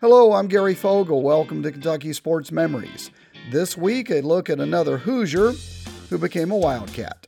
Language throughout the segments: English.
Hello, I'm Gary Fogle. Welcome to Kentucky Sports Memories. This week, a look at another Hoosier who became a Wildcat.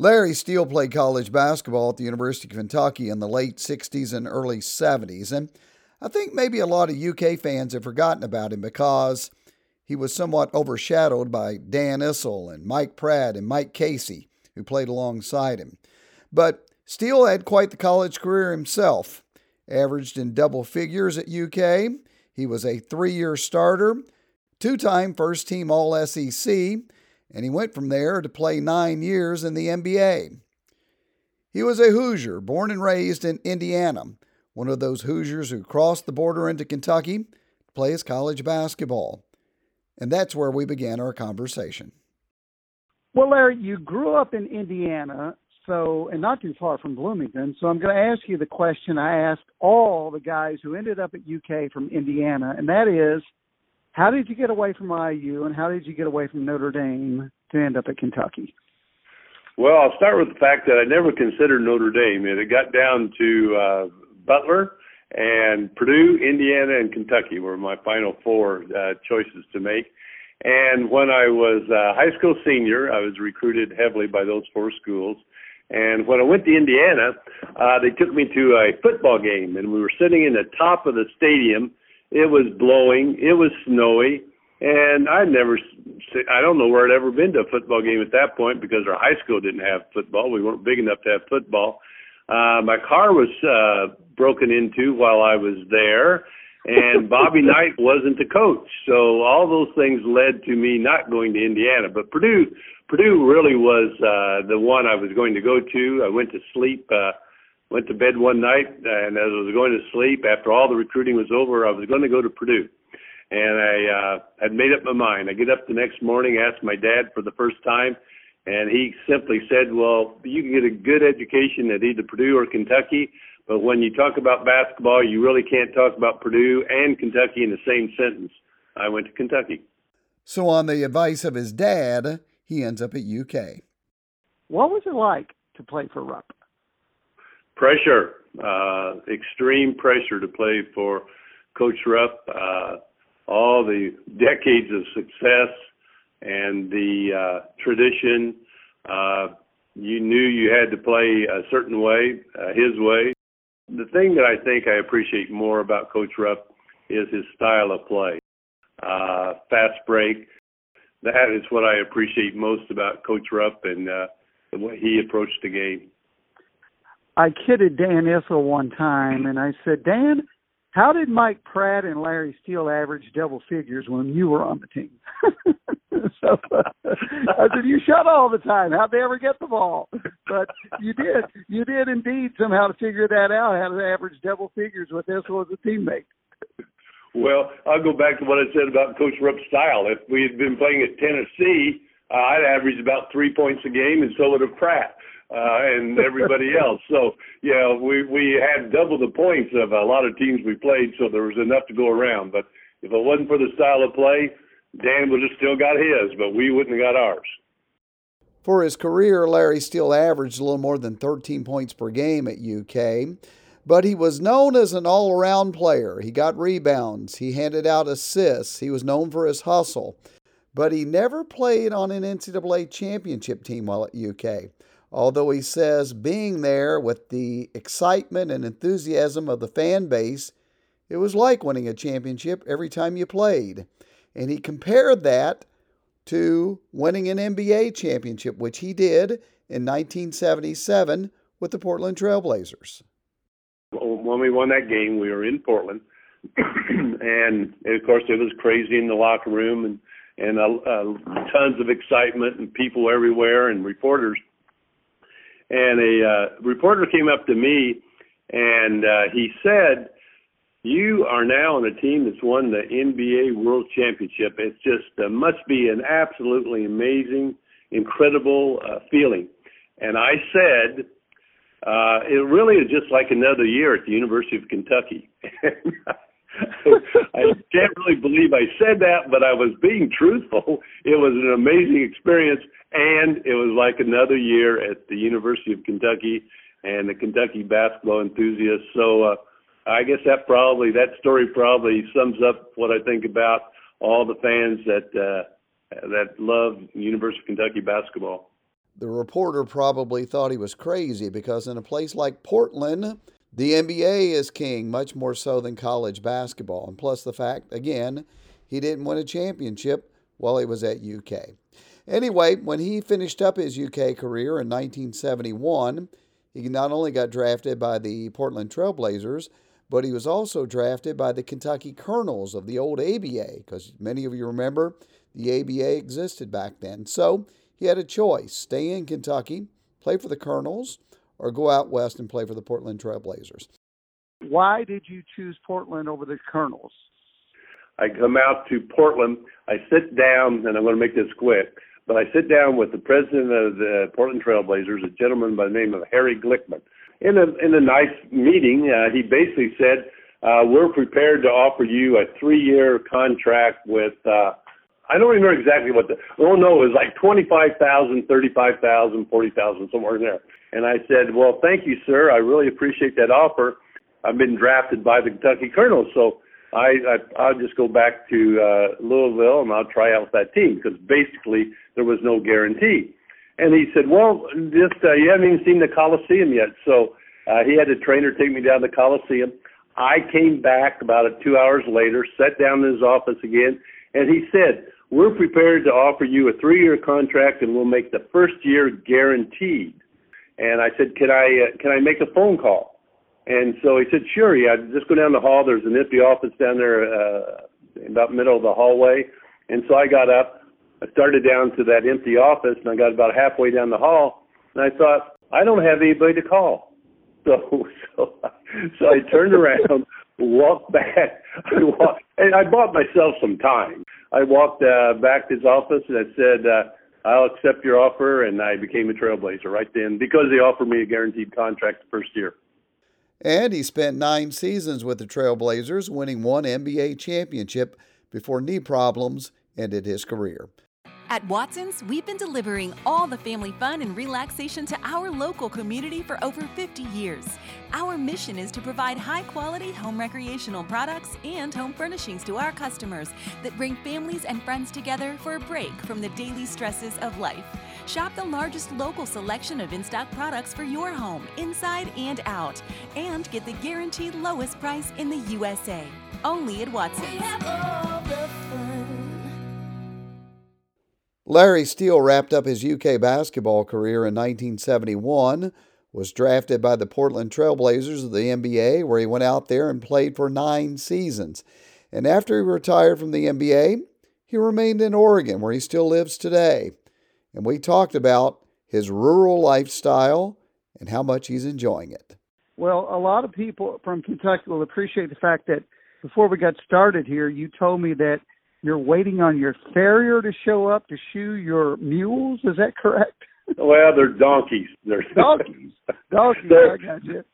Larry Steele played college basketball at the University of Kentucky in the late 60s and early 70s, and I think maybe a lot of UK fans have forgotten about him because he was somewhat overshadowed by Dan Issel and Mike Pratt and Mike Casey, who played alongside him. But Steele had quite the college career himself. Averaged in double figures at UK. He was a three year starter, two time first team All SEC, and he went from there to play nine years in the NBA. He was a Hoosier, born and raised in Indiana, one of those Hoosiers who crossed the border into Kentucky to play his college basketball. And that's where we began our conversation. Well, Larry, you grew up in Indiana, so and not too far from Bloomington. So I'm going to ask you the question I asked all the guys who ended up at UK from Indiana, and that is, how did you get away from IU and how did you get away from Notre Dame to end up at Kentucky? Well, I'll start with the fact that I never considered Notre Dame. It got down to uh, Butler and Purdue, Indiana, and Kentucky were my final four uh, choices to make. And when I was a high school senior, I was recruited heavily by those four schools. And when I went to Indiana, uh, they took me to a football game, and we were sitting in the top of the stadium it was blowing. It was snowy. And I'd never, I don't know where I'd ever been to a football game at that point because our high school didn't have football. We weren't big enough to have football. Uh, my car was uh, broken into while I was there, and Bobby Knight wasn't the coach. So all those things led to me not going to Indiana. But Purdue, Purdue really was uh, the one I was going to go to. I went to sleep. Uh, went to bed one night, and as I was going to sleep, after all the recruiting was over, I was going to go to Purdue. And I uh, had made up my mind. I get up the next morning, asked my dad for the first time, and he simply said, "Well, you can get a good education at either Purdue or Kentucky, but when you talk about basketball, you really can't talk about Purdue and Kentucky in the same sentence." I went to Kentucky. So, on the advice of his dad, he ends up at UK. What was it like to play for Rupp? Pressure, uh, extreme pressure to play for Coach Rupp. Uh, all the decades of success and the uh, tradition. Uh, you knew you had to play a certain way, uh, his way. The thing that I think I appreciate more about Coach Rupp is his style of play. Uh, fast break. That is what I appreciate most about Coach Rupp and uh, the way he approached the game. I kidded Dan Issel one time, and I said, Dan, how did Mike Pratt and Larry Steele average double figures when you were on the team? so I said, you shot all the time. How'd they ever get the ball? But you did. You did indeed somehow figure that out, how to average double figures with Issel as a teammate. Well, I'll go back to what I said about Coach Rupp's style. If we had been playing at Tennessee, uh, I'd average about three points a game, and so would have Pratt Uh, and everybody else. So yeah, we we had double the points of a lot of teams we played, so there was enough to go around. But if it wasn't for the style of play, Dan would have still got his, but we wouldn't have got ours. For his career, Larry Steele averaged a little more than 13 points per game at UK, but he was known as an all around player. He got rebounds, he handed out assists, he was known for his hustle, but he never played on an NCAA championship team while at UK although he says being there with the excitement and enthusiasm of the fan base, it was like winning a championship every time you played. And he compared that to winning an NBA championship, which he did in 1977 with the Portland Trailblazers. When we won that game, we were in Portland, and of course it was crazy in the locker room and and uh, uh, tons of excitement and people everywhere and reporters and a uh, reporter came up to me and uh, he said, you are now on a team that's won the NBA World Championship. It's just uh, must be an absolutely amazing, incredible uh, feeling. And I said, uh, it really is just like another year at the University of Kentucky. I can't really believe I said that, but I was being truthful. It was an amazing experience, and it was like another year at the University of Kentucky and the Kentucky basketball enthusiasts. So uh, I guess that probably that story probably sums up what I think about all the fans that uh, that love University of Kentucky basketball. The reporter probably thought he was crazy because in a place like Portland, the NBA is king, much more so than college basketball. And plus the fact, again, he didn't win a championship while he was at UK. Anyway, when he finished up his UK career in 1971, he not only got drafted by the Portland Trailblazers, but he was also drafted by the Kentucky Colonels of the old ABA, because many of you remember the ABA existed back then. So he had a choice stay in Kentucky, play for the Colonels, or go out west and play for the Portland Trailblazers. Why did you choose Portland over the Colonels? I come out to Portland, I sit down, and I'm going to make this quick, but I sit down with the president of the Portland Trailblazers, a gentleman by the name of Harry Glickman. In a in a nice meeting, uh, he basically said, uh, "We're prepared to offer you a three-year contract with uh, I don't remember exactly what the oh no, it was like twenty five thousand, thirty five thousand, forty thousand, somewhere in there. And I said, Well, thank you, sir. I really appreciate that offer. I've been drafted by the Kentucky Colonels, so I, I I'll just go back to uh, Louisville and I'll try out with that team because basically there was no guarantee. And he said, Well, just uh, you haven't even seen the Coliseum yet, so uh, he had a trainer take me down to the Coliseum. I came back about a two hours later, sat down in his office again, and he said, we're prepared to offer you a three-year contract, and we'll make the first year guaranteed. And I said, can I uh, can I make a phone call? And so he said, sure. Yeah, just go down the hall. There's an empty office down there, uh, about middle of the hallway. And so I got up. I started down to that empty office, and I got about halfway down the hall, and I thought, I don't have anybody to call. So so so I turned around, walked back. I walked, and I bought myself some time. I walked uh, back to his office and I said, uh, I'll accept your offer, and I became a Trailblazer right then because they offered me a guaranteed contract the first year. And he spent nine seasons with the Trailblazers, winning one NBA championship before knee problems ended his career. At Watson's, we've been delivering all the family fun and relaxation to our local community for over 50 years. Our mission is to provide high quality home recreational products and home furnishings to our customers that bring families and friends together for a break from the daily stresses of life. Shop the largest local selection of in stock products for your home, inside and out, and get the guaranteed lowest price in the USA. Only at Watson's. Larry Steele wrapped up his UK basketball career in 1971, was drafted by the Portland Trailblazers of the NBA, where he went out there and played for nine seasons. And after he retired from the NBA, he remained in Oregon, where he still lives today. And we talked about his rural lifestyle and how much he's enjoying it. Well, a lot of people from Kentucky will appreciate the fact that before we got started here, you told me that you're waiting on your farrier to show up to shoe your mules. Is that correct? Well, they're donkeys. They're donkeys. Donkeys. they're, I got you.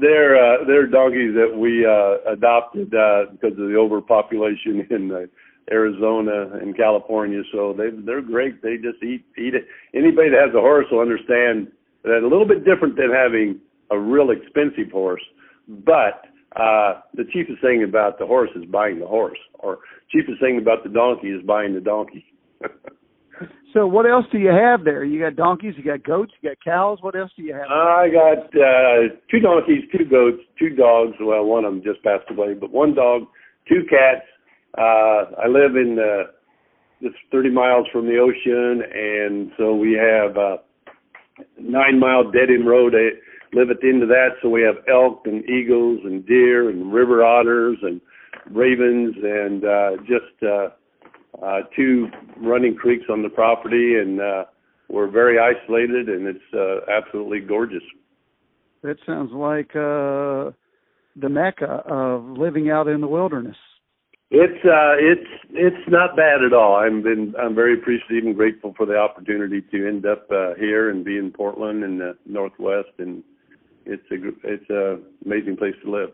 They're uh, they're donkeys that we uh, adopted uh, because of the overpopulation in uh, Arizona and California. So they they're great. They just eat eat it. Anybody that has a horse will understand that a little bit different than having a real expensive horse, but uh, the cheapest thing about the horse is buying the horse, or cheapest thing about the donkey is buying the donkey. So what else do you have there? You got donkeys, you got goats, you got cows. What else do you have? I got uh, two donkeys, two goats, two dogs. Well, one of them just passed away, but one dog, two cats. Uh, I live in uh, just 30 miles from the ocean, and so we have uh, nine mile dead end road I live at the end of that. So we have elk and eagles and deer and river otters and ravens and uh, just uh, uh, two running creeks on the property, and uh, we're very isolated, and it's uh, absolutely gorgeous. That sounds like uh, the mecca of living out in the wilderness. It's uh, it's it's not bad at all. I'm been I'm very appreciative and grateful for the opportunity to end up uh, here and be in Portland in the Northwest, and it's a it's a amazing place to live.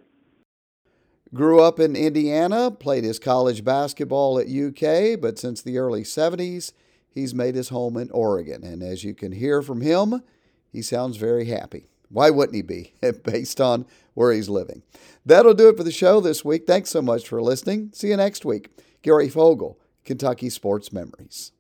Grew up in Indiana, played his college basketball at UK, but since the early 70s, he's made his home in Oregon. And as you can hear from him, he sounds very happy. Why wouldn't he be, based on where he's living? That'll do it for the show this week. Thanks so much for listening. See you next week. Gary Fogle, Kentucky Sports Memories.